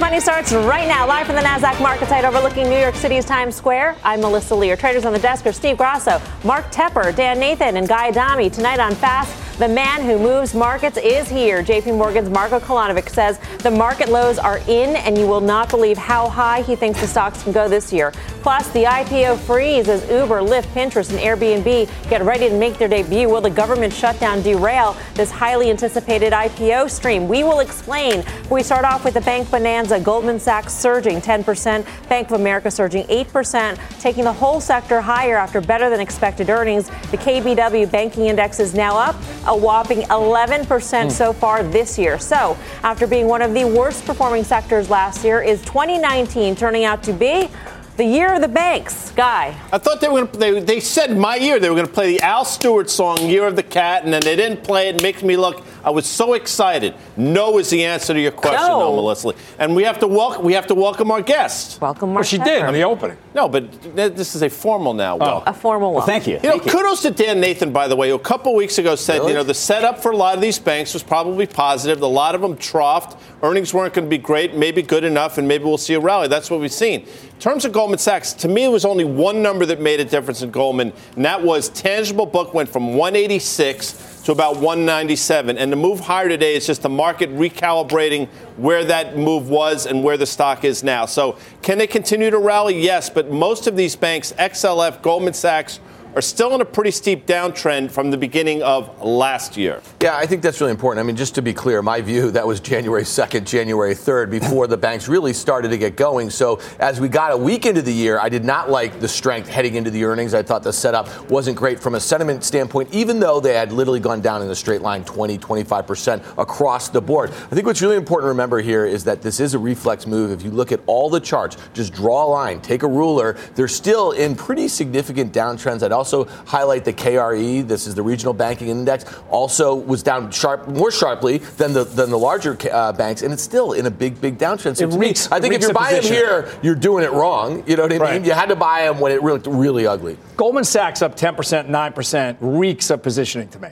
Money starts right now, live from the NASDAQ market site overlooking New York City's Times Square. I'm Melissa Lee. Traders on the desk are Steve Grasso, Mark Tepper, Dan Nathan, and Guy Adami. Tonight on Fast, the man who moves markets is here. JP Morgan's Marko Kolanovic says the market lows are in, and you will not believe how high he thinks the stocks can go this year. Plus, the IPO freeze as Uber, Lyft, Pinterest, and Airbnb get ready to make their debut. Will the government shutdown derail this highly anticipated IPO stream? We will explain. We start off with the bank bonanza. Goldman Sachs surging 10%, Bank of America surging 8%, taking the whole sector higher after better than expected earnings. The KBW banking index is now up a whopping 11% mm. so far this year. So, after being one of the worst performing sectors last year, is 2019 turning out to be the year of the banks, guy. I thought they were to. They, they said my year they were going to play the Al Stewart song "Year of the Cat," and then they didn't play it. it makes me look. I was so excited. No is the answer to your question, no. no Melissa. And we have to welcome. We have to welcome our guest. Welcome, Mark. Well, she did on the opening. No, but this is a formal now. Oh. A formal one. Well, thank you. You know, thank kudos to Dan Nathan, by the way, who a couple weeks ago said, really? you know, the setup for a lot of these banks was probably positive. A lot of them troughed. Earnings weren't going to be great, maybe good enough, and maybe we'll see a rally. That's what we've seen. In terms of Goldman Sachs, to me, it was only one number that made a difference in Goldman, and that was tangible book went from 186 to about 197. And the move higher today is just the market recalibrating where that move was and where the stock is now. So can they continue to rally? Yes, but most of these banks, XLF, Goldman Sachs, are still in a pretty steep downtrend from the beginning of last year. Yeah, I think that's really important. I mean, just to be clear, my view that was January 2nd, January 3rd, before the banks really started to get going. So as we got a week into the year, I did not like the strength heading into the earnings. I thought the setup wasn't great from a sentiment standpoint, even though they had literally gone down in a straight line 20, 25% across the board. I think what's really important to remember here is that this is a reflex move. If you look at all the charts, just draw a line, take a ruler, they're still in pretty significant downtrends. I'd also highlight the KRE. This is the regional banking index. Also was down sharp, more sharply than the than the larger uh, banks, and it's still in a big, big downtrend. So it to reeks, me, I think if you're buying them here, you're doing it wrong. You know what I right. mean? You had to buy them when it looked really ugly. Goldman Sachs up 10%, 9%, reeks of positioning to me.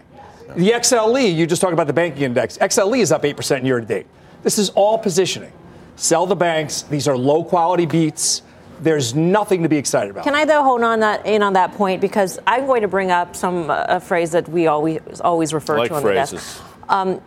The XLE, you just talked about the banking index. XLE is up 8% year to date. This is all positioning. Sell the banks. These are low quality beats there's nothing to be excited about. Can I though hold on that in on that point because I'm going to bring up some uh, a phrase that we always always refer like to on phrases. the desk. Um,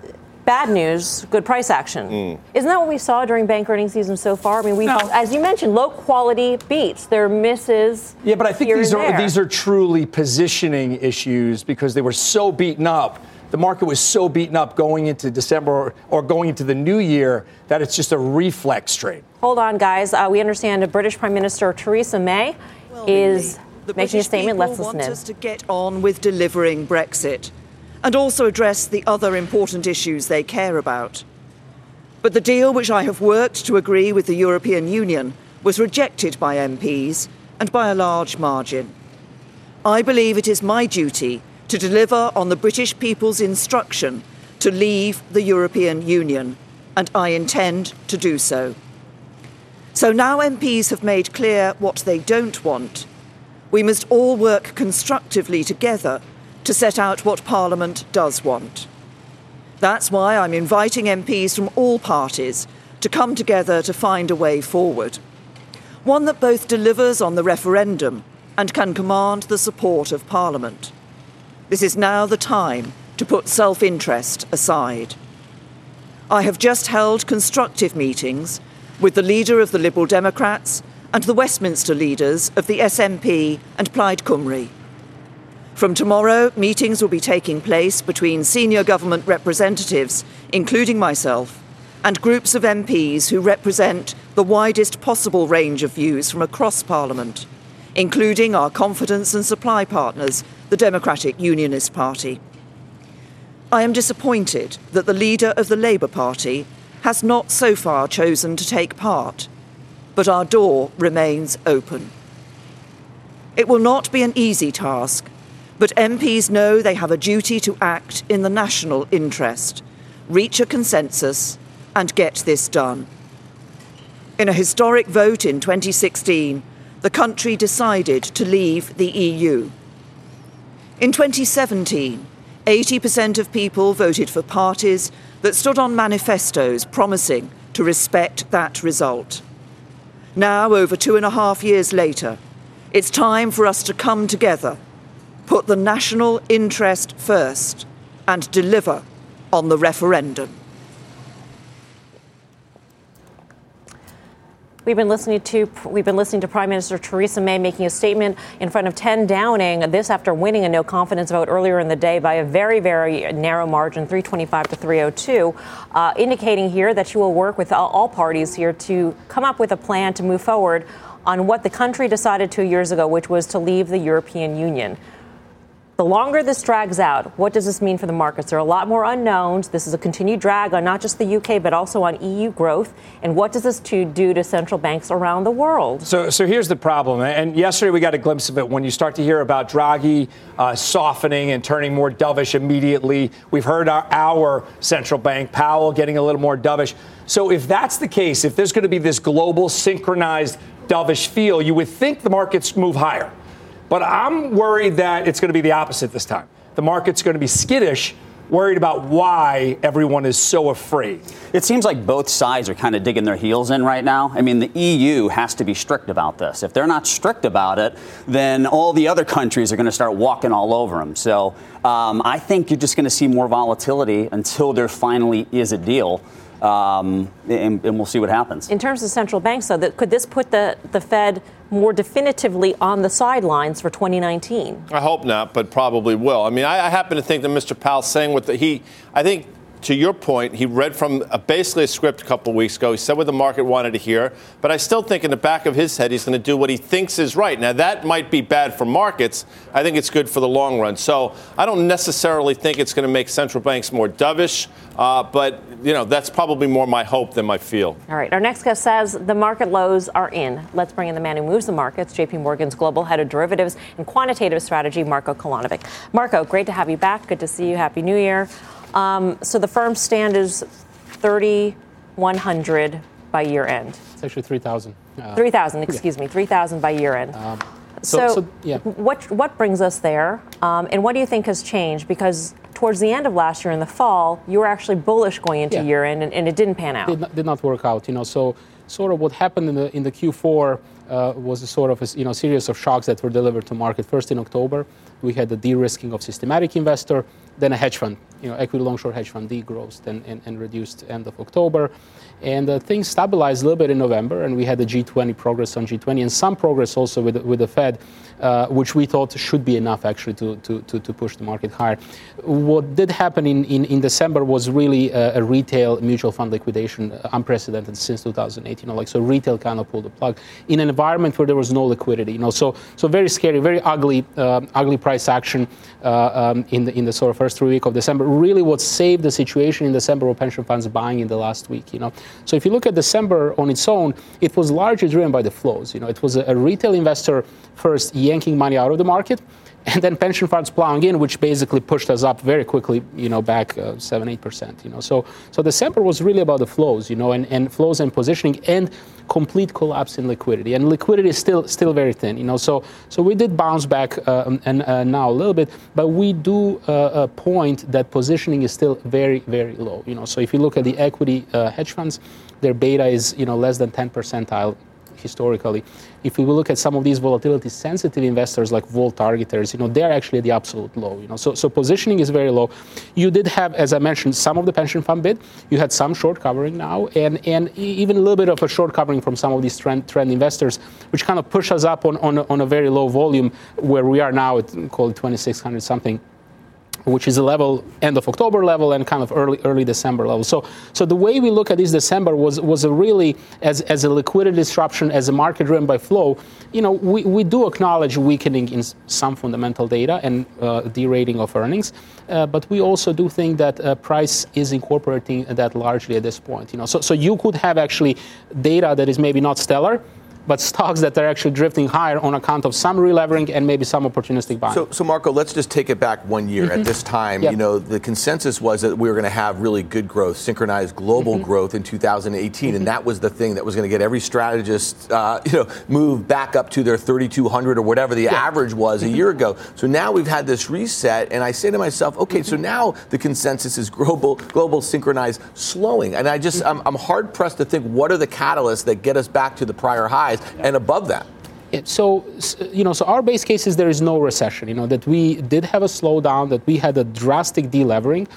bad news, good price action. Mm. Isn't that what we saw during bank earnings season so far? I mean, we, no. as you mentioned, low quality beats. They're misses. Yeah, but I think these are there. these are truly positioning issues because they were so beaten up the market was so beaten up going into December or, or going into the new year that it's just a reflex trade. Hold on, guys. Uh, we understand British Prime Minister Theresa May well, is making British a statement. Let's listen want in. us to get on with delivering Brexit and also address the other important issues they care about. But the deal which I have worked to agree with the European Union was rejected by MPs and by a large margin. I believe it is my duty to deliver on the British people's instruction to leave the European Union, and I intend to do so. So now MPs have made clear what they don't want. We must all work constructively together to set out what Parliament does want. That's why I'm inviting MPs from all parties to come together to find a way forward. One that both delivers on the referendum and can command the support of Parliament. This is now the time to put self interest aside. I have just held constructive meetings with the leader of the Liberal Democrats and the Westminster leaders of the SNP and Plaid Cymru. From tomorrow, meetings will be taking place between senior government representatives, including myself, and groups of MPs who represent the widest possible range of views from across Parliament, including our confidence and supply partners the Democratic Unionist Party. I am disappointed that the leader of the Labour Party has not so far chosen to take part, but our door remains open. It will not be an easy task, but MPs know they have a duty to act in the national interest, reach a consensus, and get this done. In a historic vote in 2016, the country decided to leave the EU. In 2017, 80% of people voted for parties that stood on manifestos promising to respect that result. Now, over two and a half years later, it's time for us to come together, put the national interest first, and deliver on the referendum. We've been listening to we've been listening to Prime Minister Theresa May making a statement in front of 10 Downing. This after winning a no confidence vote earlier in the day by a very very narrow margin, 325 to 302, uh, indicating here that she will work with all, all parties here to come up with a plan to move forward on what the country decided two years ago, which was to leave the European Union. The longer this drags out, what does this mean for the markets? There are a lot more unknowns. This is a continued drag on not just the UK, but also on EU growth. And what does this to do to central banks around the world? So, so here's the problem. And yesterday we got a glimpse of it when you start to hear about Draghi uh, softening and turning more dovish immediately. We've heard our, our central bank, Powell, getting a little more dovish. So if that's the case, if there's going to be this global synchronized dovish feel, you would think the markets move higher. But I'm worried that it's going to be the opposite this time. The market's going to be skittish, worried about why everyone is so afraid. It seems like both sides are kind of digging their heels in right now. I mean, the EU has to be strict about this. If they're not strict about it, then all the other countries are going to start walking all over them. So um, I think you're just going to see more volatility until there finally is a deal. Um, and, and, we'll see what happens. In terms of central banks, though, that, could this put the, the Fed more definitively on the sidelines for 2019? I hope not, but probably will. I mean, I, I happen to think that Mr. Powell saying what the, he, I think to your point, he read from a, basically a script a couple weeks ago. He said what the market wanted to hear, but I still think in the back of his head he's going to do what he thinks is right. Now that might be bad for markets. I think it's good for the long run. So I don't necessarily think it's going to make central banks more dovish, uh, but you know that's probably more my hope than my feel. All right, our next guest says the market lows are in. Let's bring in the man who moves the markets, J.P. Morgan's global head of derivatives and quantitative strategy, Marko Kolanovic. Marco, great to have you back. Good to see you. Happy New Year. Um, so the firm stand is 3,100 by year end. It's actually 3,000. Uh, 3,000, excuse yeah. me, 3,000 by year end. Um, so, so, so, yeah. what, what brings us there? Um, and what do you think has changed? Because towards the end of last year in the fall, you were actually bullish going into yeah. year end, and, and, it didn't pan out. Did not, did not work out, you know. So, sort of what happened in the, in the Q4 uh, was a sort of a you know, series of shocks that were delivered to market. First in October, we had the de-risking of systematic investor, then a hedge fund, you know, equity long-short hedge fund degrossed and, and, and reduced end of October. And uh, things stabilized a little bit in November, and we had the G20 progress on G20 and some progress also with, with the Fed, uh, which we thought should be enough actually to, to, to, to, push the market higher. What did happen in, in, in December was really a, a, retail mutual fund liquidation, uh, unprecedented since 2008. You know, like so retail kind of pulled the plug in an environment where there was no liquidity. You know, so so very scary, very ugly, uh, ugly price action uh, um, in the in the sort of first three weeks of December. Really, what saved the situation in December were pension funds buying in the last week. You know, so if you look at December on its own, it was largely driven by the flows. You know, it was a, a retail investor first yanking money out of the market and then pension funds plowing in, which basically pushed us up very quickly, you know, back uh, seven, eight percent. You know, so so December was really about the flows, you know, and, and flows and positioning and complete collapse in liquidity, and liquidity is still still very thin, you know. So so we did bounce back uh, and uh, now a little bit, but we do uh, point that positioning is still very very low, you know. So if you look at the equity uh, hedge funds, their beta is you know less than 10 percentile historically. If we look at some of these volatility sensitive investors like vol targeters, you know, they're actually at the absolute low, you know. So, so positioning is very low. You did have, as I mentioned, some of the pension fund bid. You had some short covering now and, and even a little bit of a short covering from some of these trend, trend investors, which kind of push us up on, on, on a very low volume where we are now at, call it 2600 something which is a level end of October level and kind of early early December level. So so the way we look at this December was was a really as as a liquidity disruption as a market driven by flow. You know we, we do acknowledge weakening in some fundamental data and uh, derating of earnings, uh, but we also do think that uh, price is incorporating that largely at this point. You know so so you could have actually data that is maybe not stellar but stocks that are actually drifting higher on account of some relevering and maybe some opportunistic buying. So, so Marco, let's just take it back one year. Mm-hmm. At this time, yep. you know, the consensus was that we were going to have really good growth, synchronized global mm-hmm. growth in 2018, mm-hmm. and that was the thing that was going to get every strategist, uh, you know, move back up to their 3,200 or whatever the average was a mm-hmm. year ago. So now we've had this reset, and I say to myself, okay, so mm-hmm. now the consensus is global, global synchronized slowing, and I just, I'm, I'm hard pressed to think what are the catalysts that get us back to the prior highs and above that. So, you know, so our base case is there is no recession. You know that we did have a slowdown, that we had a drastic delevering,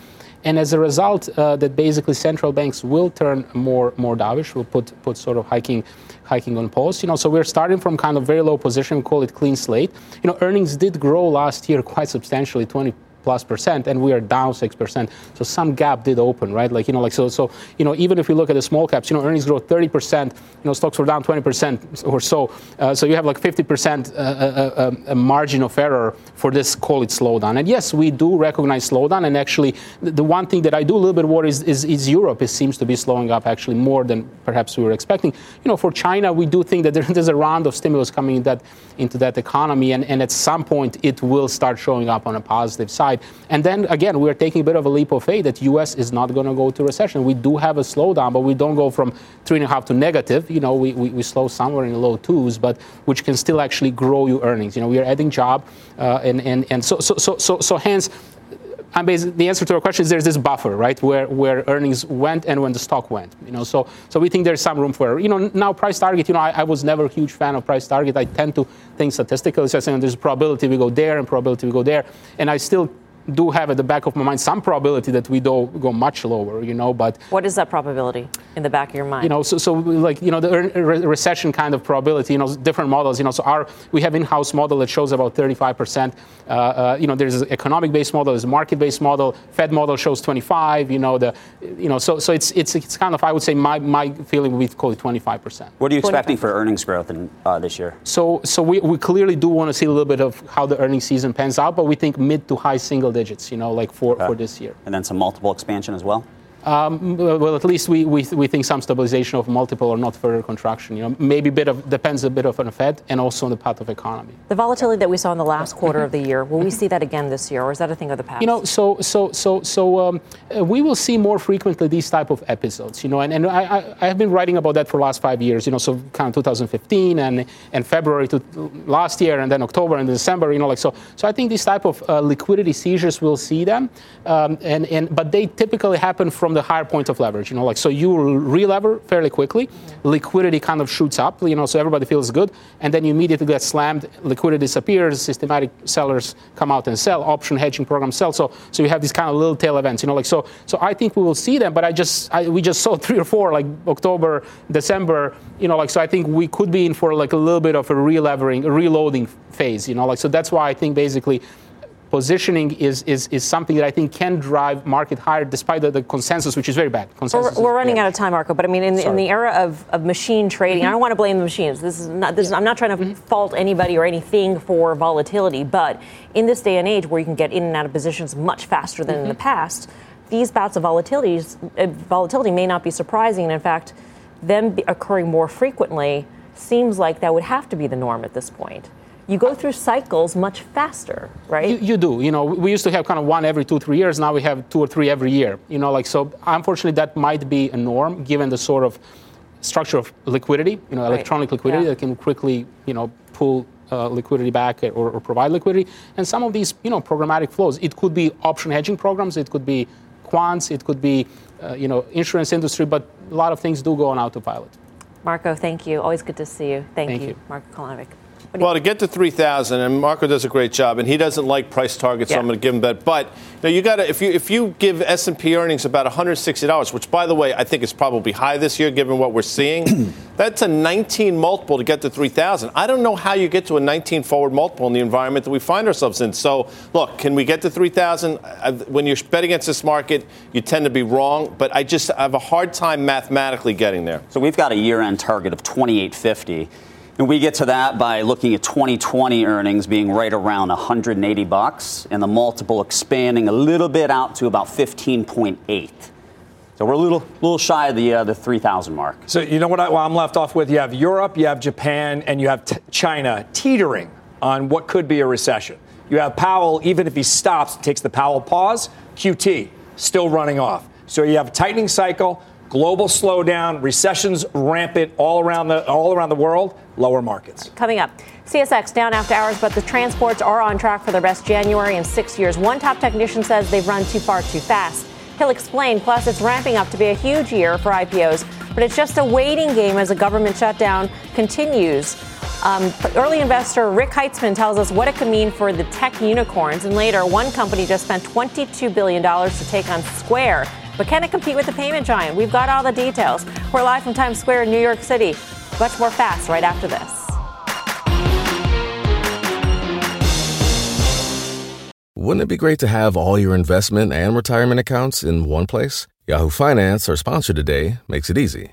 and as a result, uh, that basically central banks will turn more more dovish, will put put sort of hiking hiking on pause. You know, so we're starting from kind of very low position, call it clean slate. You know, earnings did grow last year quite substantially, 20 plus percent, and we are down six percent. So some gap did open, right? Like you know, like so, so you know, even if we look at the small caps, you know, earnings growth 30 percent, you know, stocks were down 20 percent or so. Uh, so you have like 50 percent uh, uh, uh margin of error for this call it slowdown. And yes, we do recognize slowdown. And actually, the, one thing that I do a little bit worry is, is, is Europe. It seems to be slowing up actually more than perhaps we were expecting. You know, for China, we do think that there, there's a round of stimulus coming in that, into that economy, and, and at some point it will start showing up on a positive side side. And then again, we're taking a bit of a leap of faith that U.S. is not going to go to recession. We do have a slowdown, but we don't go from three and a half to negative. You know, we, we, we slow somewhere in the low twos, but which can still actually grow your earnings. You know, we are adding job, uh, and and and so so so so so hence. I'm basically, the answer to our question is there's this buffer, right, where, where earnings went and when the stock went. You know, so so we think there's some room for, you know, now price target. You know, I, I was never a huge fan of price target. I tend to think statistically, so saying there's a probability we go there and probability we go there, and I still do have at the back of my mind some probability that we do go much lower, you know, but... What is that probability in the back of your mind? You know, so, so like, you know, the re- recession kind of probability, you know, different models, you know, so our, we have in-house model that shows about 35%. Uh, uh, you know, there's an economic-based model, there's a market-based model, Fed model shows 25, you know, the, you know, so, so it's, it's, it's kind of, I would say my, my feeling would be call it 25%. What are you expecting 25%. for earnings growth in, uh, this year? So, so we, we clearly do want to see a little bit of how the earnings season pans out, but we think mid to high single digits, you know, like for, okay. for this year. And then some multiple expansion as well? Um, well, at least we, we, we think some stabilization of multiple or not further contraction. You know, maybe a bit of depends a bit of on the Fed and also on the path of economy. The volatility that we saw in the last quarter of the year, will we see that again this year, or is that a thing of the past? You know, so so so so um, uh, we will see more frequently these type of episodes. You know, and, and I, I have been writing about that for the last five years. You know, so kind of 2015 and and February to last year, and then October and December. You know, like so. So I think these type of uh, liquidity seizures we'll see them, um, and and but they typically happen from the higher point of leverage. You know, like so you re-lever fairly quickly, liquidity kind of shoots up. You know, so everybody feels good, and then you immediately get slammed. Liquidity disappears. Systematic sellers come out and sell. Option hedging programs sell. So so you have these kind of little tail events. You know, like so. So I think we will see them, but I just I, we just saw three or four like October, December. You know, like so I think we could be in for like a little bit of a relevering, a reloading phase. You know, like so that's why I think basically positioning is, is, is something that I think can drive market higher despite the, the consensus, which is very bad. Consensus we're, we're running out of time, Marco, but I mean, in, in the era of, of machine trading, mm-hmm. I don't want to blame the machines. This is not, this is, I'm not trying to mm-hmm. fault anybody or anything for volatility, but in this day and age where you can get in and out of positions much faster than mm-hmm. in the mm-hmm. past, these bouts of volatilities, uh, volatility may not be surprising. And in fact, them occurring more frequently seems like that would have to be the norm at this point you go through cycles much faster, right? You, you, do. You know, we used to have kind of one every two, three years. Now we have two or three every year. You know, like so. Unfortunately, that might be a norm given the sort of structure of liquidity. You know, right. electronic liquidity yeah. that can quickly, you know, pull uh, liquidity back or, or, provide liquidity. And some of these, you know, programmatic flows. It could be option hedging programs. It could be quants. It could be, uh, you know, insurance industry. But a lot of things do go on autopilot. Marco, thank you. Always good to see you. Thank, thank you, you, Marko Kolanovic. Well, to get to 3,000, and Marco does a great job, and he doesn't like price targets, yeah. so I'm going to give him that. But you, you got to if you if you give S&P earnings about 160 dollars, which by the way I think is probably high this year given what we're seeing, that's a 19 multiple to get to 3,000. I don't know how you get to a 19 forward multiple in the environment that we find ourselves in. So look, can we get to 3,000? When you're betting against this market, you tend to be wrong, but I just have a hard time mathematically getting there. So we've got a year-end target of 2850. And we get to that by looking at 2020 earnings being right around 180 bucks and the multiple expanding a little bit out to about 15.8. So we're a little, little shy of the uh, the 3,000 mark. So you know what, I, I'm left off with? You have Europe, you have Japan, and you have t- China teetering on what could be a recession. You have Powell, even if he stops, takes the Powell pause, QT still running off. So you have a tightening cycle global slowdown, recessions rampant all around the all around the world, lower markets. Coming up, CSX down after hours, but the transports are on track for their best January in six years. One top technician says they've run too far too fast. He'll explain. Plus, it's ramping up to be a huge year for IPOs, but it's just a waiting game as the government shutdown continues. Um, early investor Rick Heitzmann tells us what it could mean for the tech unicorns. And later, one company just spent $22 billion to take on Square but can it compete with the payment giant? We've got all the details. We're live from Times Square in New York City. Much more fast right after this. Wouldn't it be great to have all your investment and retirement accounts in one place? Yahoo Finance, our sponsor today, makes it easy.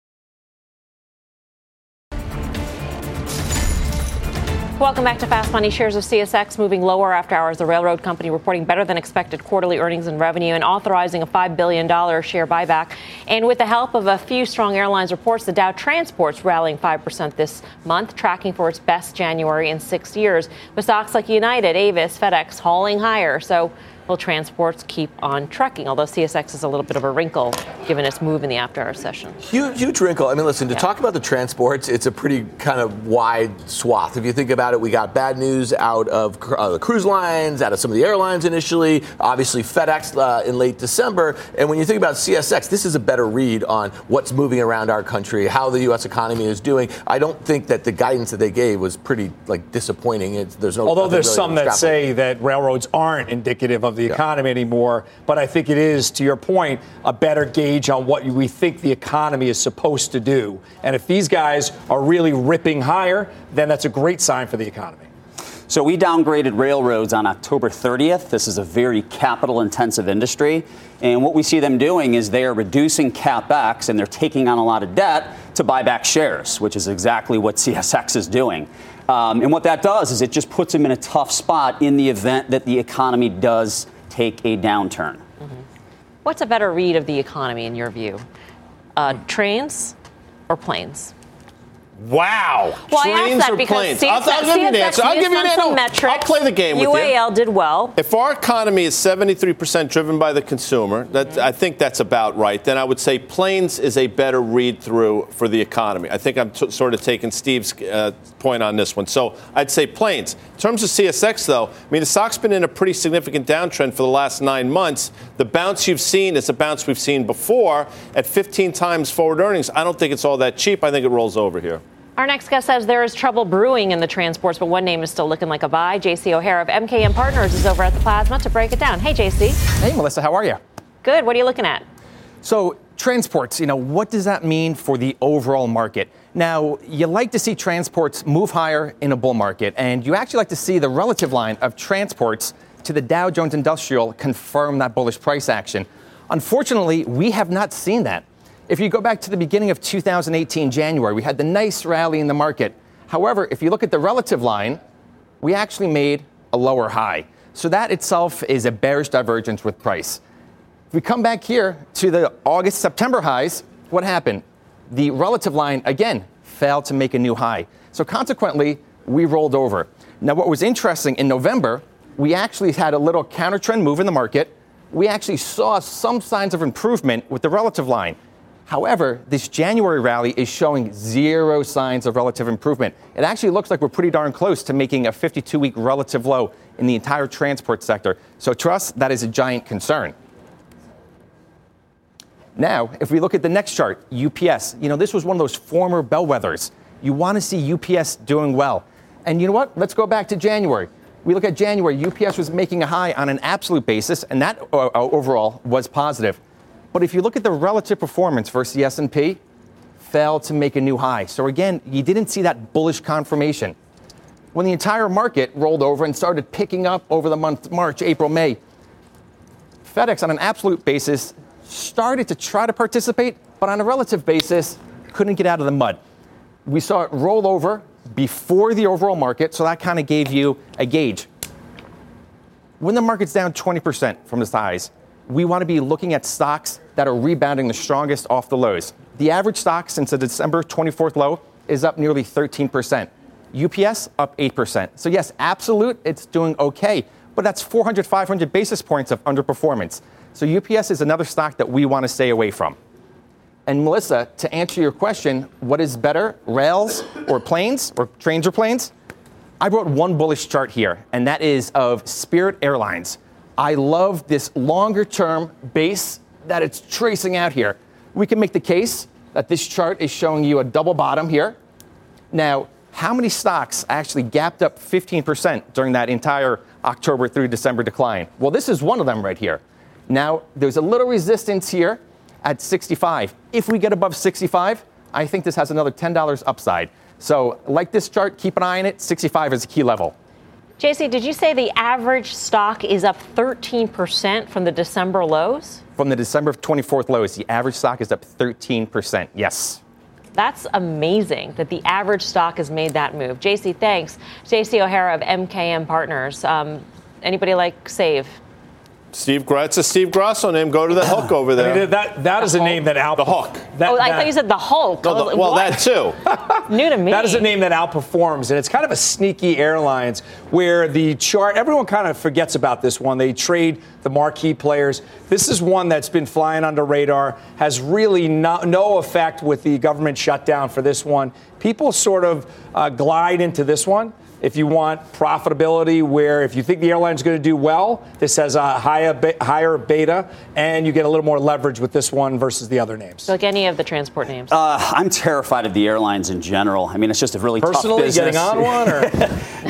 Welcome back to Fast Money. Shares of CSX moving lower after hours. The railroad company reporting better than expected quarterly earnings and revenue and authorizing a $5 billion share buyback. And with the help of a few strong airlines reports, the Dow Transports rallying 5% this month, tracking for its best January in six years. With stocks like United, Avis, FedEx hauling higher. So will transports keep on trucking, although CSX is a little bit of a wrinkle given its move in the after hour session. Huge, huge wrinkle. I mean, listen, to yeah. talk about the transports, it's a pretty kind of wide swath. If you think about it, we got bad news out of uh, the cruise lines, out of some of the airlines initially, obviously FedEx uh, in late December. And when you think about CSX, this is a better read on what's moving around our country, how the U.S. economy is doing. I don't think that the guidance that they gave was pretty like disappointing. It's, there's no. Although there's really some that say that railroads aren't indicative of the yeah. economy anymore. But I think it is, to your point, a better gauge on what we think the economy is supposed to do. And if these guys are really ripping higher, then that's a great sign for the economy. So we downgraded railroads on October 30th. This is a very capital intensive industry. And what we see them doing is they are reducing capex and they're taking on a lot of debt to buy back shares, which is exactly what CSX is doing. Um, and what that does is it just puts them in a tough spot in the event that the economy does take a downturn. Mm-hmm. What's a better read of the economy in your view? Uh, trains or planes? Wow. Well, Trains I asked that because planes? I'll, I'll give you an answer. I'll give you an answer. Metrics. I'll play the game with UAL you. UAL did well. If our economy is 73% driven by the consumer, that mm-hmm. I think that's about right. Then I would say planes is a better read through for the economy. I think I'm t- sort of taking Steve's uh, point on this one. So I'd say planes. In terms of CSX, though, I mean the stock's been in a pretty significant downtrend for the last nine months. The bounce you've seen is a bounce we've seen before at 15 times forward earnings. I don't think it's all that cheap. I think it rolls over here. Our next guest says there is trouble brewing in the transports, but one name is still looking like a buy. JC O'Hara of MKM Partners is over at the Plasma to break it down. Hey, JC. Hey, Melissa, how are you? Good. What are you looking at? So, transports, you know, what does that mean for the overall market? Now, you like to see transports move higher in a bull market, and you actually like to see the relative line of transports to the Dow Jones Industrial confirm that bullish price action. Unfortunately, we have not seen that. If you go back to the beginning of 2018, January, we had the nice rally in the market. However, if you look at the relative line, we actually made a lower high. So that itself is a bearish divergence with price. If we come back here to the August September highs, what happened? The relative line, again, failed to make a new high. So consequently, we rolled over. Now, what was interesting in November, we actually had a little counter trend move in the market. We actually saw some signs of improvement with the relative line. However, this January rally is showing zero signs of relative improvement. It actually looks like we're pretty darn close to making a 52 week relative low in the entire transport sector. So, to us, that is a giant concern. Now, if we look at the next chart, UPS, you know, this was one of those former bellwethers. You want to see UPS doing well. And you know what? Let's go back to January. We look at January, UPS was making a high on an absolute basis, and that uh, uh overall was positive. But if you look at the relative performance versus the S&P, failed to make a new high. So again, you didn't see that bullish confirmation. When the entire market rolled over and started picking up over the month March, April, May, FedEx on an absolute basis started to try to participate, but on a relative basis, couldn't get out of the mud. We saw it roll over before the overall market, so that kind of gave you a gauge. When the market's down 20% from its highs, we want to be looking at stocks that are rebounding the strongest off the lows. The average stock since the December 24th low is up nearly 13%. UPS up 8%. So, yes, absolute, it's doing okay, but that's 400, 500 basis points of underperformance. So, UPS is another stock that we want to stay away from. And, Melissa, to answer your question, what is better, rails or planes, or trains or planes? I brought one bullish chart here, and that is of Spirit Airlines. I love this longer term base that it's tracing out here. We can make the case that this chart is showing you a double bottom here. Now, how many stocks actually gapped up 15% during that entire October through December decline? Well, this is one of them right here. Now, there's a little resistance here at 65. If we get above 65, I think this has another $10 upside. So, like this chart, keep an eye on it. 65 is a key level. JC, did you say the average stock is up 13% from the December lows? From the December 24th lows, the average stock is up 13%. Yes. That's amazing that the average stock has made that move. JC, thanks. JC O'Hara of MKM Partners. Um, anybody like Save? Steve Gratz, a Steve Grasso name. Go to the Hulk over there. I mean, that that is a name that out the hook. That, oh, I that, thought you said the Hulk. No, the, well, that too. New to me. That is a name that outperforms, and it's kind of a sneaky airlines where the chart. Everyone kind of forgets about this one. They trade the marquee players. This is one that's been flying under radar. Has really no, no effect with the government shutdown for this one. People sort of uh, glide into this one if you want profitability, where if you think the airline is going to do well, this has a higher, higher beta, and you get a little more leverage with this one versus the other names. Like any of the transport names? Uh, I'm terrified of the airlines in general. I mean, it's just a really Personally, tough business. getting on one, or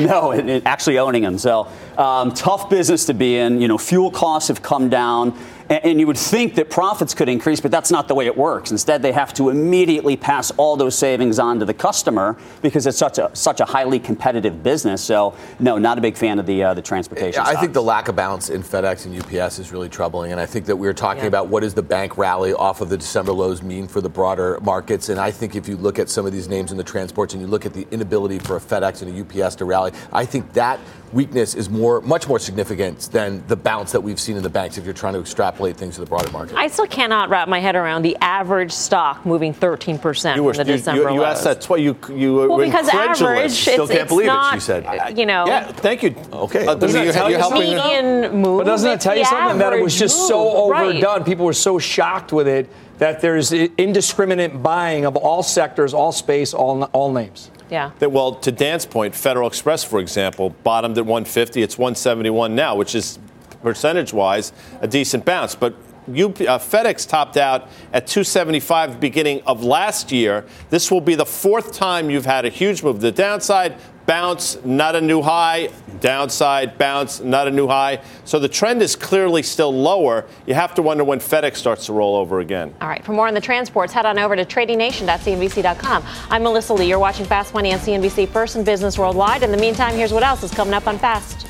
no, it, it, actually owning them. So um, tough business to be in. You know, fuel costs have come down. And you would think that profits could increase, but that's not the way it works. Instead, they have to immediately pass all those savings on to the customer because it's such a such a highly competitive business. So, no, not a big fan of the uh, the transportation. I stocks. think the lack of balance in FedEx and UPS is really troubling, and I think that we are talking yeah. about what does the bank rally off of the December lows mean for the broader markets. And I think if you look at some of these names in the transports and you look at the inability for a FedEx and a UPS to rally, I think that weakness is more, much more significant than the bounce that we've seen in the banks if you're trying to extrapolate things to the broader market. I still cannot wrap my head around the average stock moving 13% you were, from the you, December you, you asked that twice. You, you well, were because average, Still it's, can't it's believe not, it, she said. You know. Yeah, thank you. Okay. Uh, doesn't you, tell you helping median move? But doesn't it tell you something that it was just move. so overdone? Right. People were so shocked with it that there's indiscriminate buying of all sectors, all space, all, all names. Yeah. That, well, to Dan's point, Federal Express, for example, bottomed at 150. It's 171 now, which is percentage-wise a decent bounce. But UP, uh, FedEx topped out at 275 beginning of last year. This will be the fourth time you've had a huge move. to The downside, bounce, not a new high. Downside, bounce, not a new high. So the trend is clearly still lower. You have to wonder when FedEx starts to roll over again. All right. For more on the transports, head on over to tradingnation.cnbc.com. I'm Melissa Lee. You're watching Fast Money on CNBC First in Business Worldwide. In the meantime, here's what else is coming up on Fast.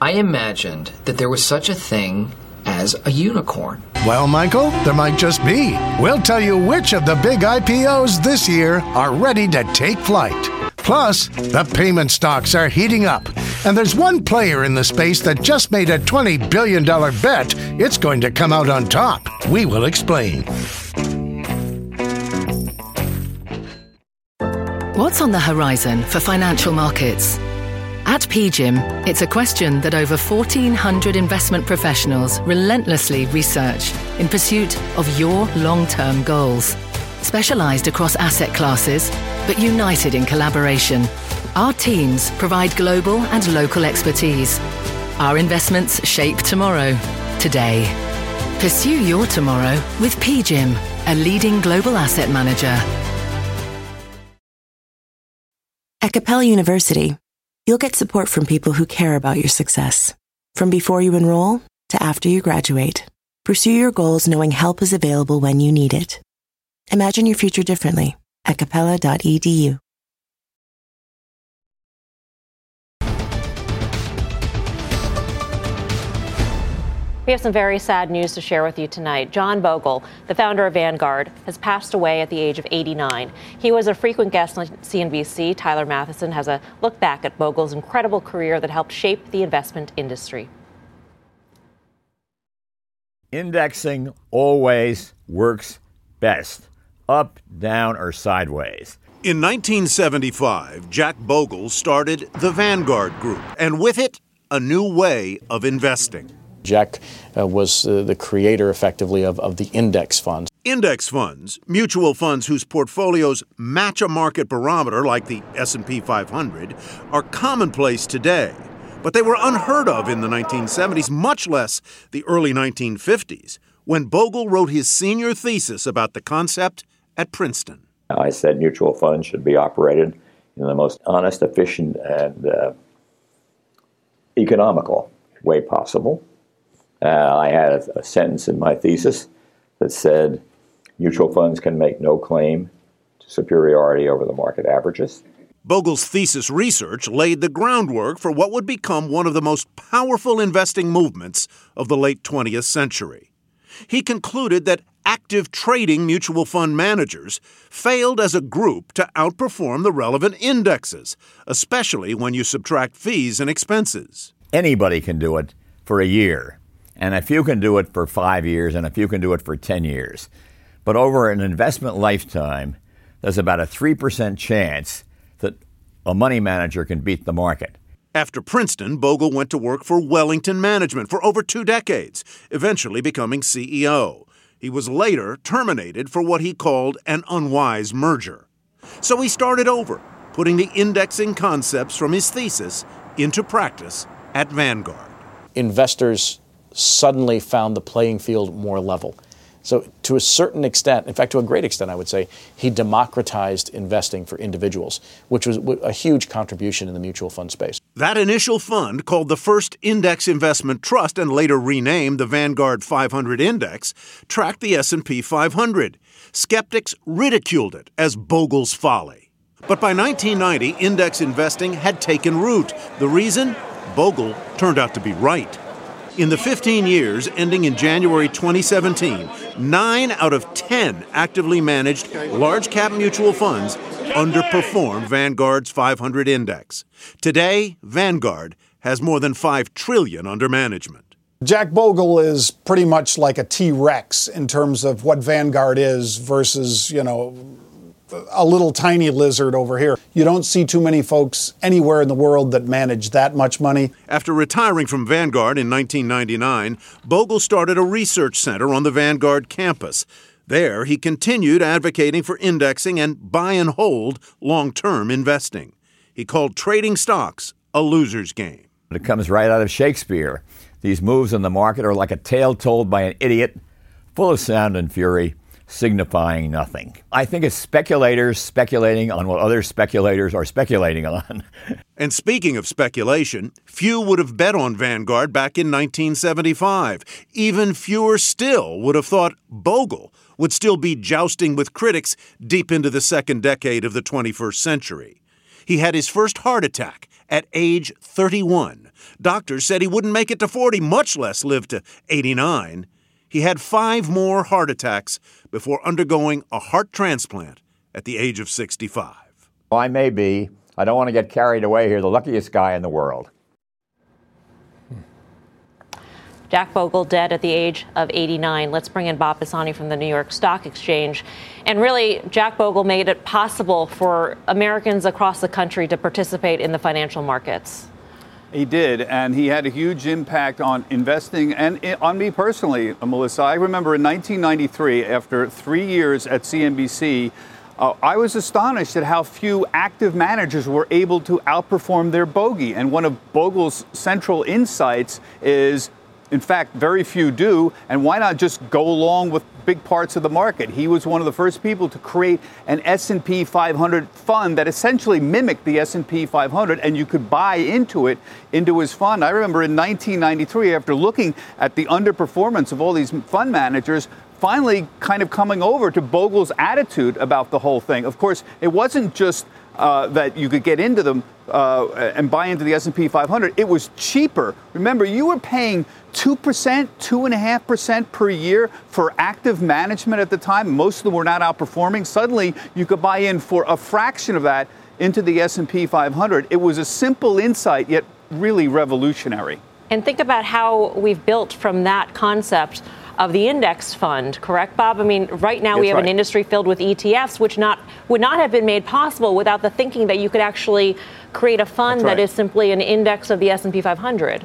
I imagined that there was such a thing as a unicorn. Well, Michael, there might just be. We'll tell you which of the big IPOs this year are ready to take flight. Plus, the payment stocks are heating up. And there's one player in the space that just made a $20 billion bet it's going to come out on top. We will explain. What's on the horizon for financial markets? At PGIM, it's a question that over 1,400 investment professionals relentlessly research in pursuit of your long term goals. Specialized across asset classes, but united in collaboration, our teams provide global and local expertise. Our investments shape tomorrow, today. Pursue your tomorrow with PGIM, a leading global asset manager. At Capella University, you'll get support from people who care about your success. From before you enroll to after you graduate, pursue your goals knowing help is available when you need it. Imagine your future differently at capella.edu. We have some very sad news to share with you tonight. John Bogle, the founder of Vanguard, has passed away at the age of 89. He was a frequent guest on CNBC. Tyler Mathisen has a look back at Bogle's incredible career that helped shape the investment industry. Indexing always works best up, down, or sideways. In 1975, Jack Bogle started the Vanguard Group, and with it, a new way of investing. Jack uh, was uh, the creator, effectively, of, of the index funds. Index funds, mutual funds whose portfolios match a market barometer like the S&P 500, are commonplace today. But they were unheard of in the 1970s, much less the early 1950s, when Bogle wrote his senior thesis about the concept at Princeton. I said mutual funds should be operated in the most honest, efficient, and uh, economical way possible. Uh, I had a, a, sentence in my thesis that said mutual funds can make no claim to superiority over the market averages. Bogle's thesis research laid the groundwork for what would become one of the most powerful investing movements of the late 20th century. He concluded that active trading mutual fund managers failed as a group to outperform the relevant indexes, especially when you subtract fees and expenses. Anybody can do it for a year and a few can do it for five years, and a few can do it for 10 years. But over an investment lifetime, there's about a 3% chance that a money manager can beat the market. After Princeton, Bogle went to work for Wellington Management for over two decades, eventually becoming CEO. He was later terminated for what he called an unwise merger. So he started over, putting the indexing concepts from his thesis into practice at Vanguard. Investors suddenly found the playing field more level. So, to a certain extent, in fact, to a great extent, I would say, he democratized investing for individuals, which was a huge contribution in the mutual fund space. That initial fund, called the First Index Investment Trust and later renamed the Vanguard 500 Index, tracked the S&P 500. Skeptics ridiculed it as Bogle's folly. But by 1990, index investing had taken root. The reason? Bogle turned out to be right. In the 15 years ending in January 2017, nine out of 10 actively managed large cap mutual funds underperformed Vanguard's 500 index. Today, Vanguard has more than 5 trillion under management. Jack Bogle is pretty much like a T-Rex in terms of what Vanguard is versus, you know, a little tiny lizard over here. You don't see too many folks anywhere in the world that manage that much money. After retiring from Vanguard in 1999, Bogle started a research center on the Vanguard campus. There, he continued advocating for indexing and buy and hold long term investing. He called trading stocks a loser's game. It comes right out of Shakespeare. These moves in the market are like a tale told by an idiot, full of sound and fury signifying nothing. I think it's speculators speculating on what other speculators are speculating on. and speaking of speculation, few would have bet on Vanguard back in 1975. Even fewer still would have thought Bogle would still be jousting with critics deep into the second decade of the 21st century. He had his first heart attack at age 31 Doctors said he wouldn't make it to 40, much less live to 89. He had five more heart attacks before undergoing a heart transplant at the age of 65. Well, I may be, I don't want to get carried away here, the luckiest guy in the world. Jack Bogle dead at the age of 89. Let's bring in Bob Pisani from the New York Stock Exchange. And really, Jack Bogle made it possible for Americans across the country to participate in the financial markets. He did, and he had a huge impact on investing and on me personally, Melissa. I remember in 1993, after three years at CNBC, uh, I was astonished at how few active managers were able to outperform their bogey. And one of Bogle's central insights is in fact, very few do. And why not just go along with big parts of the market? He was one of the first people to create an S&P 500 fund that essentially mimicked the S&P 500, and you could buy into it, into his fund. I remember in 1993, after looking at the underperformance of all these fund managers, finally kind of coming over to Bogle's attitude about the whole thing. Of course, it wasn't just uh, that you could get into them uh, and buy into the S&P 500. It was cheaper. Remember, you were paying 2%, 2.5% per year for active management at the time. Most of them were not outperforming. Suddenly, you could buy in for a fraction of that into the S&P 500. It was a simple insight, yet really revolutionary. And think about how we've built from that concept of the index fund, correct, Bob? I mean, right now That's we have right. an industry filled with ETFs, which not would not have been made possible without the thinking that you could actually create a fund right. that is simply an index of the S&P 500.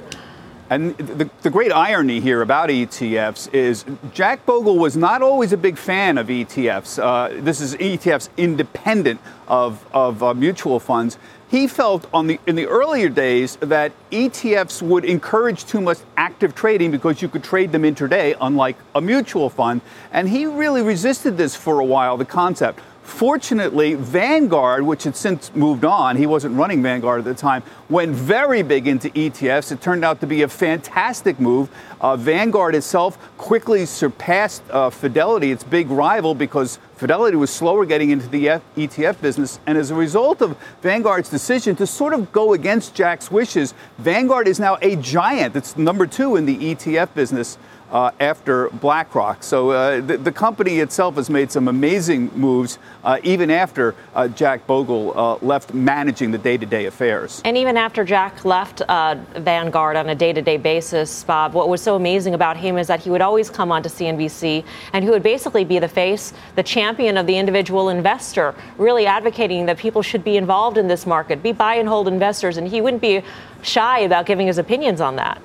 And the, the, great irony here about ETFs is Jack Bogle was not always a big fan of ETFs. Uh, this is ETFs independent of, of uh, mutual funds. He felt on the, in the earlier days that ETFs would encourage too much active trading because you could trade them intraday, unlike a mutual fund. And he really resisted this for a while, the concept. Fortunately, Vanguard, which had since moved on, he wasn't running Vanguard at the time, went very big into ETFs. It turned out to be a fantastic move. Uh, Vanguard itself quickly surpassed uh, Fidelity, its big rival, because Fidelity was slower getting into the F- ETF business. And as a result of Vanguard's decision to sort of go against Jack's wishes, Vanguard is now a giant. It's number two in the ETF business uh, after BlackRock. So uh, the, the, company itself has made some amazing moves, uh, even after uh, Jack Bogle uh, left managing the day-to-day affairs. And even after Jack left uh, Vanguard on a day-to-day basis, Bob, what was so amazing about him is that he would always come onto CNBC and he would basically be the face, the champion of the individual investor, really advocating that people should be involved in this market, be buy and hold investors, and he wouldn't be shy about giving his opinions on that.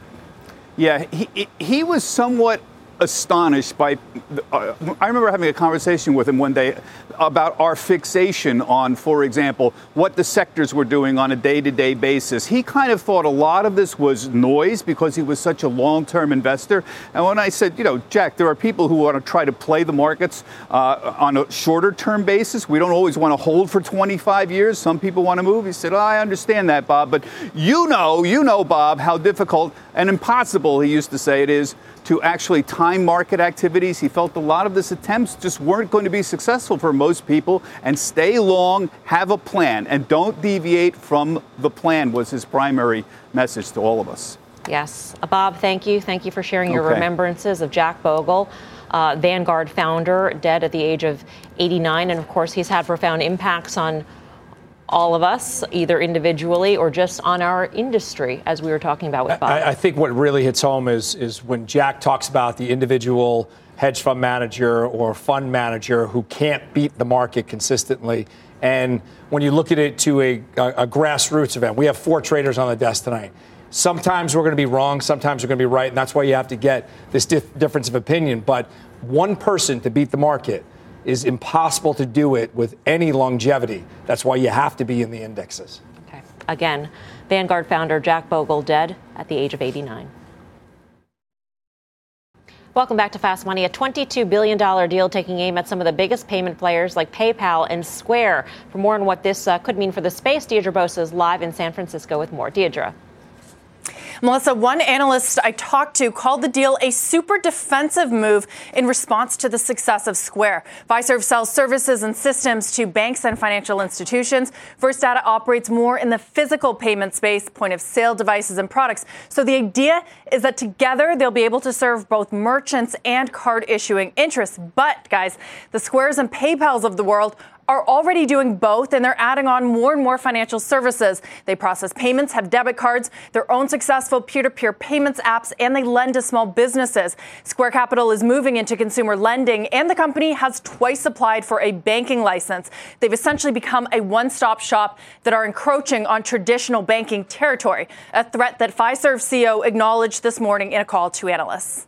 Yeah, he, he was somewhat astonished by. Uh, I remember having a conversation with him one day about our fixation on, for example, what the sectors were doing on a day to day basis. He kind of thought a lot of this was noise because he was such a long term investor. And when I said, you know, Jack, there are people who want to try to play the markets uh, on a shorter term basis. We don't always want to hold for 25 years. Some people want to move. He said, oh, I understand that, Bob. But you know, you know, Bob, how difficult and impossible, he used to say it is to actually time market activities. He felt a lot of these attempts just weren't going to be successful for most people. And stay long, have a plan, and don't deviate from the plan was his primary message to all of us. Yes. Bob, thank you. Thank you for sharing your okay. remembrances of Jack Bogle. Uh, Vanguard founder, dead at the age of 89. And of course, he's had profound impacts on all of us, either individually or just on our industry, as we were talking about with Bob? I, I think what really hits home is, is when Jack talks about the individual hedge fund manager or fund manager who can't beat the market consistently. And when you look at it to a, a, a grassroots event, we have four traders on the desk tonight. Sometimes we're going to be wrong, sometimes we're going to be right, and that's why you have to get this dif- difference of opinion. But one person to beat the market is impossible to do it with any longevity. That's why you have to be in the indexes. Okay. Again, Vanguard founder Jack Bogle dead at the age of 89. Welcome back to Fast Money. A $22 billion deal taking aim at some of the biggest payment players like PayPal and Square. For more on what this uh, could mean for the space, Deirdre Bosa is live in San Francisco with more. Deirdre. Melissa, one analyst I talked to called the deal a super defensive move in response to the success of Square. Fiserv sells services and systems to banks and financial institutions. First Data operates more in the physical payment space, point of sale devices and products. So the idea is that together they'll be able to serve both merchants and card issuing interests. But guys, the Squares and PayPals of the world are already doing both and they're adding on more and more financial services. They process payments, have debit cards, their own successful peer to peer payments apps, and they lend to small businesses. Square Capital is moving into consumer lending, and the company has twice applied for a banking license. They've essentially become a one stop shop that are encroaching on traditional banking territory, a threat that Fiserv CEO acknowledged this morning in a call to analysts.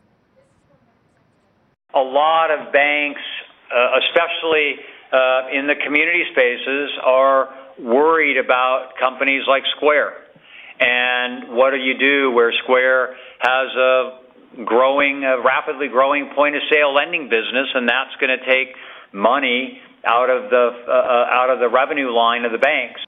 A lot of banks, uh, especially in the community spaces are worried about companies like Square. And what do you do where Square has a growing, a rapidly growing point of sale lending business, and that's going to take money out of the uh, uh, out of the revenue line of the banks.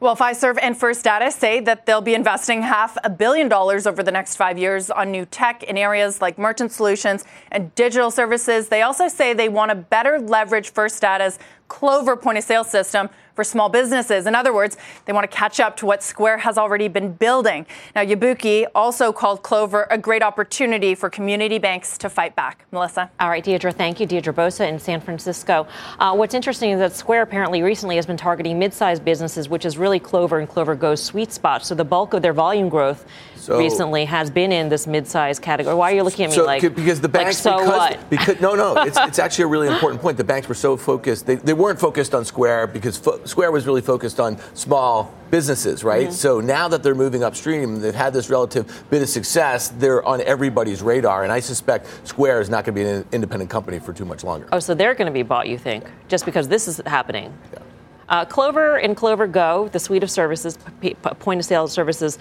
Well, Fiserv and First Data say that they'll be investing half a billion dollars over the next five years on new tech in areas like merchant solutions and digital services. They also say they want to better leverage First Data's Clover point of sale system for small businesses. In other words, they want to catch up to what Square has already been building. Now, Yabuki also called Clover a great opportunity for community banks to fight back. Melissa. All right, Deirdre, thank you. Deirdre Bosa in San Francisco. Uh, what's interesting is that Square apparently recently has been targeting mid-sized businesses, which is really Clover and Clover Go's sweet spot. So the bulk of their volume growth so, recently has been in this mid-sized category. Why are you looking at me so, like because the banks like, so because, what? because no no it's, it's actually a really important point. The banks were so focused they, they weren't focused on Square because fo- Square was really focused on small businesses, right? Mm-hmm. So now that they're moving upstream, they've had this relative bit of success. They're on everybody's radar, and I suspect Square is not going to be an independent company for too much longer. Oh, so they're going to be bought, you think, just because this is happening? Yeah. Uh, Clover and Clover Go, the suite of services, p- point of sale services,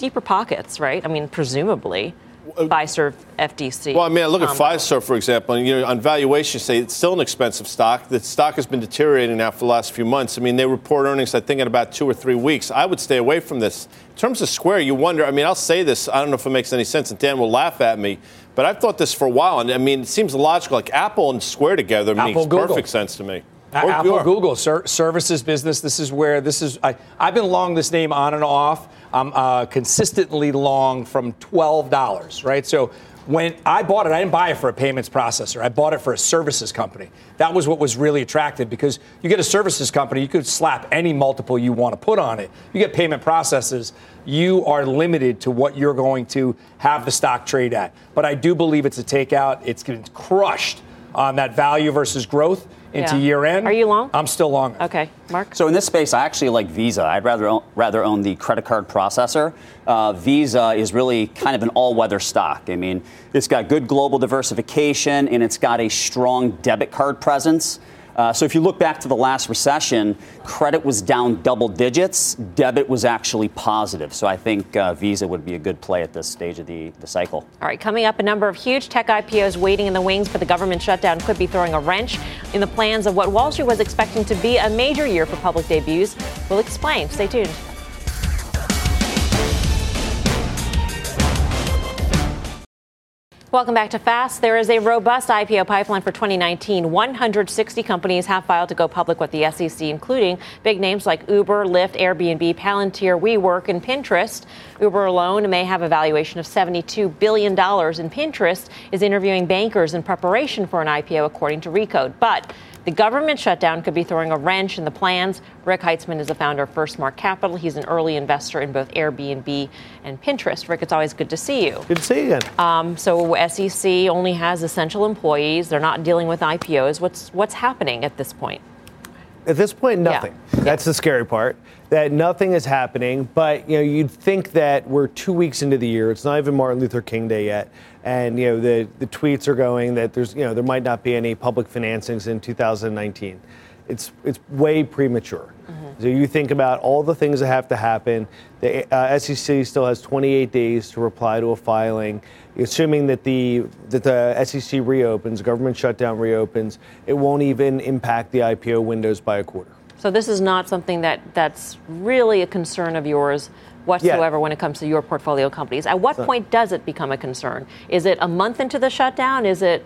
deeper pockets, right? I mean, presumably. Fiserv, FDC. Well, I mean, I look at um, Fiserv, for example, and you know, on valuation, say it's still an expensive stock. The stock has been deteriorating now for the last few months. I mean, they report earnings, I think, in about two or three weeks. I would stay away from this. In terms of Square, you wonder. I mean, I'll say this. I don't know if it makes any sense, and Dan will laugh at me. But I've thought this for a while, and I mean, it seems logical. Like Apple and Square together Apple, makes Google. perfect sense to me. Apple, Google, ser- services business. This is where this is. I, I've been long this name on and off. I'm uh, consistently long from $12, right? So when I bought it, I didn't buy it for a payments processor. I bought it for a services company. That was what was really attractive because you get a services company, you could slap any multiple you want to put on it. You get payment processors, you are limited to what you're going to have the stock trade at. But I do believe it's a takeout. It's getting crushed on that value versus growth into yeah. year end. Are you long? I'm still long. Okay, Mark. So in this space, I actually like Visa. I'd rather own, rather own the credit card processor. Uh, Visa is really kind of an all-weather stock. I mean, it's got good global diversification and it's got a strong debit card presence. Uh, so if you look back to the last recession, credit was down double digits, debit was actually positive. So I think uh, Visa would be a good play at this stage of the, the cycle. All right, coming up, a number of huge tech IPOs waiting in the wings, but the government shutdown could be throwing a wrench in the plans of what Wall Street was expecting to be a major year for public debuts. We'll explain. Stay tuned. Welcome back to Fast. There is a robust IPO pipeline for 2019. 160 companies have filed to go public with the SEC, including big names like Uber, Lyft, Airbnb, Palantir, WeWork, and Pinterest. Uber alone may have a valuation of $72 billion, and Pinterest is interviewing bankers in preparation for an IPO, according to Recode. But the government shutdown could be throwing a wrench in the plans. Rick Heitzmann is the founder of FirstMark Capital. He's an early investor in both Airbnb and Pinterest. Rick, it's always good to see you. Good to see you again. Um, so SEC only has essential employees. They're not dealing with IPOs. What's what's happening at this point? At this point, nothing. Yeah. That's the scary part. That nothing is happening. But you know, you'd think that we're two weeks into the year. It's not even Martin Luther King Day yet and you know the the tweets are going that there's you know there might not be any public financings in 2019. It's it's way premature. Mm-hmm. So you think about all the things that have to happen. The uh, SEC still has 28 days to reply to a filing. Assuming that the that the SEC reopens, government shutdown reopens, it won't even impact the IPO windows by a quarter. So this is not something that that's really a concern of yours whatsoever yeah. when it comes to your portfolio companies. At what so, point does it become a concern? Is it a month into the shutdown? Is it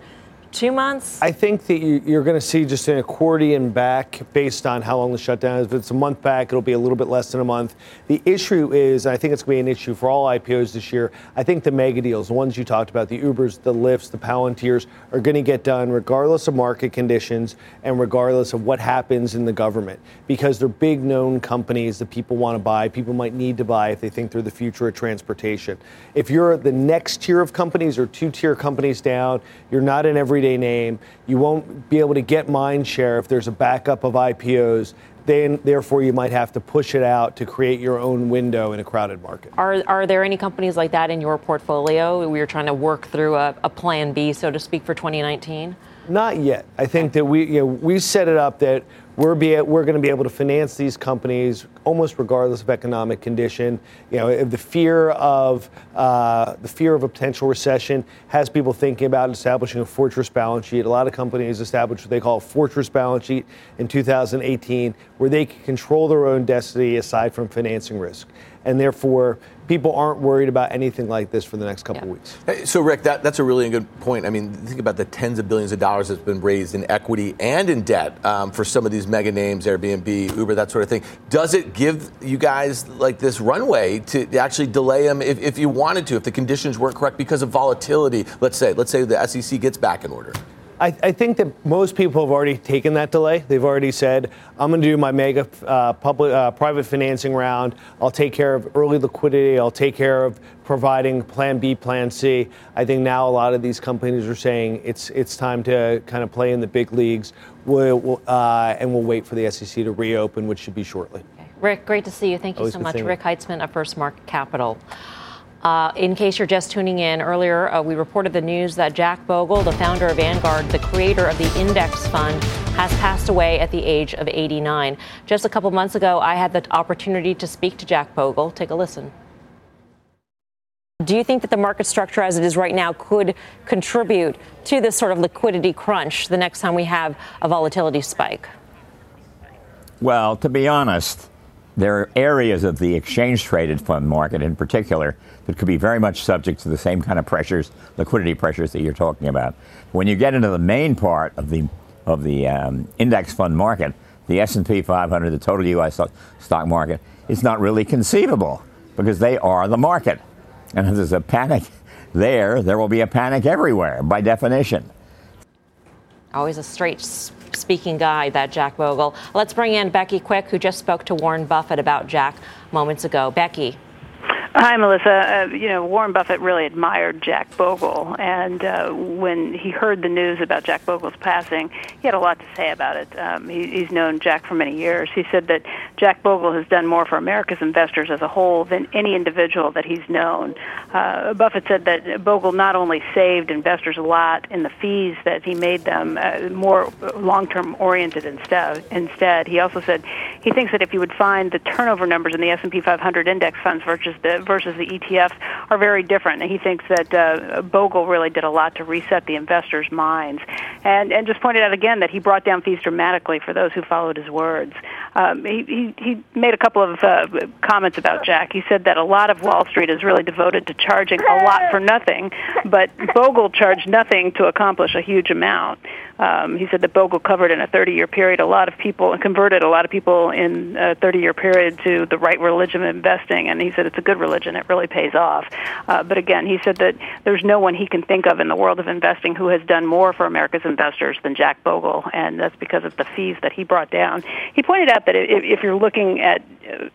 two months? I think that you're going to see just an accordion back based on how long the shutdown is. If it's a month back, it'll be a little bit less than a month. The issue is, I think it's going to be an issue for all IPOs this year. I think the mega deals, the ones you talked about, the Ubers, the Lyfts, the Palantirs, are going to get done regardless of market conditions and regardless of what happens in the government because they're big known companies that people want to buy. People might need to buy if they think they're the future of transportation. If you're the next tier of companies or two tier companies down, you're not in every everyday name. You won't be able to get mind share if there's a backup of IPOs. Then, therefore, you might have to push it out to create your own window in a crowded market. Are, are there any companies like that in your portfolio? We are trying to work through a, a plan B, so to speak, for 2019? Not yet. I think that we you know, we set it up that we're be we're going to be able to finance these companies almost regardless of economic condition. You know, the fear of uh, the fear of a potential recession has people thinking about establishing a fortress balance sheet. A lot of companies established what they call a fortress balance sheet in 2018, where they can control their own destiny aside from financing risk and therefore people aren't worried about anything like this for the next couple yeah. weeks. Hey, so, Rick, that, that's a really good point. I mean, think about the tens of billions of dollars that's been raised in equity and in debt um, for some of these mega names, Airbnb, Uber, that sort of thing. Does it give you guys like this runway to actually delay them if, if you wanted to, if the conditions weren't correct because of volatility? Let's say, let's say the SEC gets back in order. I, I, think that most people have already taken that delay. They've already said, I'm going to do my mega uh, public, uh, private financing round. I'll take care of early liquidity. I'll take care of providing plan B, plan C. I think now a lot of these companies are saying it's, it's time to kind of play in the big leagues. We'll, uh, and we'll wait for the SEC to reopen, which should be shortly. Okay. Rick, great to see you. Thank you Always so much. Rick Heitzmann of FirstMark Capital. Uh, in case you're just tuning in, earlier uh, we reported the news that Jack Bogle, the founder of Vanguard, the creator of the index fund, has passed away at the age of 89. Just a couple months ago, I had the opportunity to speak to Jack Bogle. Take a listen. Do you think that the market structure as it is right now could contribute to this sort of liquidity crunch the next time we have a volatility spike? Well, to be honest, there are areas of the exchange traded fund market in particular that could be very much subject to the same kind of pressures, liquidity pressures that you're talking about. When you get into the main part of the of the um, index fund market, the S&P 500, the total U.S. stock market, it's not really conceivable because they are the market. And if there's a panic there, there will be a panic everywhere by definition. Always a straight speaking guy, that Jack Bogle. Let's bring in Becky Quick, who just spoke to Warren Buffett about Jack moments ago. Becky. Hi, Melissa. Uh, you know, Warren Buffett really admired Jack Bogle, and uh, when he heard the news about Jack Bogle's passing, he had a lot to say about it. Um, he, he's known Jack for many years. He said that Jack Bogle has done more for America's investors as a whole than any individual that he's known. Uh, Buffett said that Bogle not only saved investors a lot in the fees that he made them uh, more long-term oriented instead. Instead, he also said he thinks that if you would find the turnover numbers in the S&P 500 index funds versus the versus the ETF are very different. And he thinks that uh, Bogle really did a lot to reset the investors' minds, and and just pointed out again that he brought down fees dramatically for those who followed his words. Um, he, he he made a couple of uh, comments about Jack. He said that a lot of Wall Street is really devoted to charging a lot for nothing, but Bogle charged nothing to accomplish a huge amount. Um, he said that Bogle covered in a 30-year period a lot of people and converted a lot of people in a 30-year period to the right religion of investing. And he said it's a good religion; it really pays off. Uh, but again, he said that there's no one he can think of in the world of investing who has done more for America's investors than Jack Bogle, and that's because of the fees that he brought down. He pointed out that if, if you're looking at uh,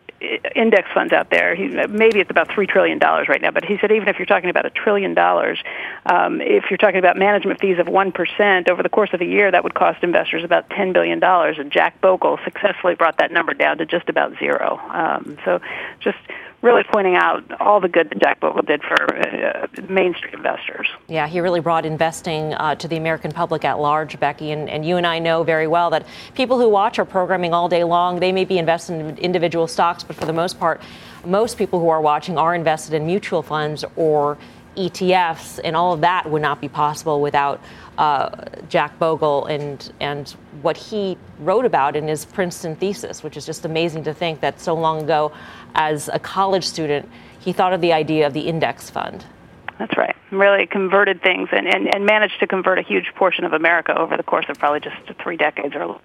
index funds out there. He, maybe it's about three trillion dollars right now, but he said even if you're talking about a trillion dollars, um, if you're talking about management fees of one percent over the course of a year, that would cost investors about ten billion dollars. And Jack Bogle successfully brought that number down to just about zero. Um, so, just really pointing out all the good that Jack Bogle did for uh, Main Street investors. Yeah, he really brought investing uh, to the American public at large, Becky. And, and, you and I know very well that people who watch our programming all day long, they may be invested in individual stocks, but for the most part, most people who are watching are invested in mutual funds or ETFs and all of that would not be possible without uh, Jack Bogle and and what he wrote about in his Princeton thesis, which is just amazing to think that so long ago, as a college student, he thought of the idea of the index fund. That's right. Really converted things and, and, and managed to convert a huge portion of America over the course of probably just three decades or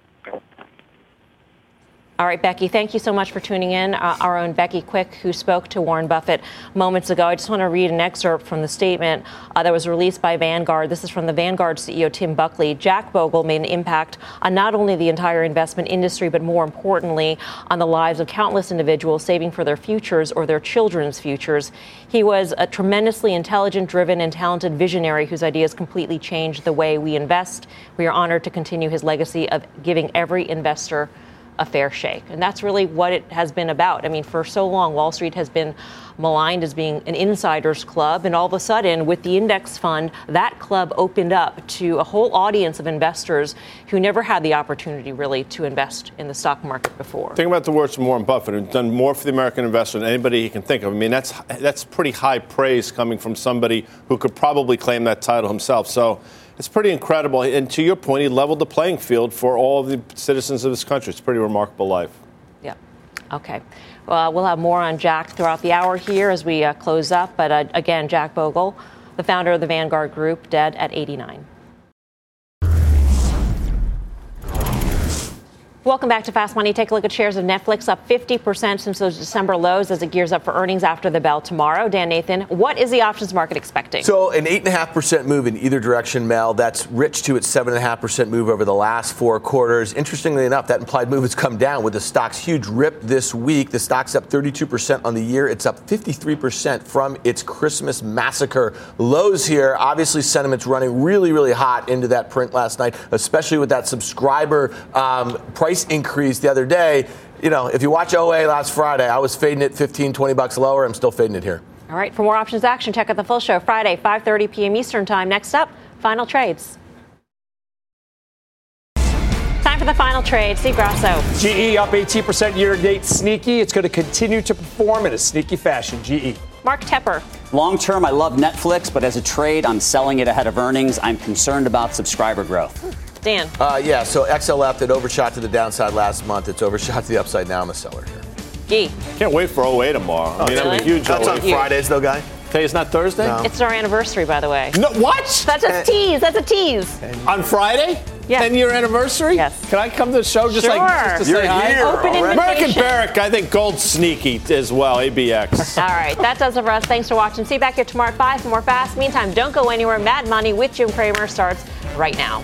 all right, Becky, thank you so much for tuning in. Uh, our own Becky Quick, who spoke to Warren Buffett moments ago. I just want to read an excerpt from the statement uh, that was released by Vanguard. This is from the Vanguard CEO, Tim Buckley. Jack Bogle made an impact on not only the entire investment industry, but more importantly, on the lives of countless individuals saving for their futures or their children's futures. He was a tremendously intelligent, driven, and talented visionary whose ideas completely changed the way we invest. We are honored to continue his legacy of giving every investor a fair shake. And that's really what it has been about. I mean, for so long, Wall Street has been maligned as being an insiders club. And all of a sudden, with the index fund, that club opened up to a whole audience of investors who never had the opportunity really to invest in the stock market before. Think about the words from Warren Buffett, who's done more for the American investor than anybody he can think of. I mean, that's, that's pretty high praise coming from somebody who could probably claim that title himself. So, it's pretty incredible. And to your point, he leveled the playing field for all of the citizens of this country. It's a pretty remarkable life. Yeah. Okay. Well, we'll have more on Jack throughout the hour here as we uh, close up. But uh, again, Jack Bogle, the founder of the Vanguard Group, dead at 89. Welcome back to Fast Money. Take a look at shares of Netflix up 50% since those December lows as it gears up for earnings after the bell tomorrow. Dan Nathan, what is the options market expecting? So, an 8.5% move in either direction, Mel. That's rich to its 7.5% move over the last four quarters. Interestingly enough, that implied move has come down with the stock's huge rip this week. The stock's up 32% on the year. It's up 53% from its Christmas massacre lows here. Obviously, sentiment's running really, really hot into that print last night, especially with that subscriber um, price price increase the other day. You know, if you watch OA last Friday, I was fading it 15, 20 bucks lower. I'm still fading it here. All right, for more options action, check out the full show Friday, 5:30 p.m. Eastern Time. Next up, final trades. Time for the final trade. Steve Grasso. GE up 18% year to date. Sneaky. It's going to continue to perform in a sneaky fashion. GE. Mark Tepper. Long term, I love Netflix, but as a trade, I'm selling it ahead of earnings. I'm concerned about subscriber growth. Dan. Uh, yeah, so XLF that overshot to the downside last month. It's overshot to the upside now. I'm a seller here. Gee. Can't wait for OA tomorrow. Oh, I mean, really? I'm a huge That's OA. on Fridays, though, guy. Today's not Thursday? No. It's our anniversary, by the way. No, what? That's a tease. That's a tease. On Friday? Yeah. 10 year anniversary? Yes. Can I come to the show just Sure. like just to You're say hi? here Open already. American invitation. Barrick, I think gold sneaky as well, ABX. All right, that does it for us. Thanks for watching. See you back here tomorrow at 5 for more Fast. Meantime, don't go anywhere. Mad Money with Jim Cramer starts right now.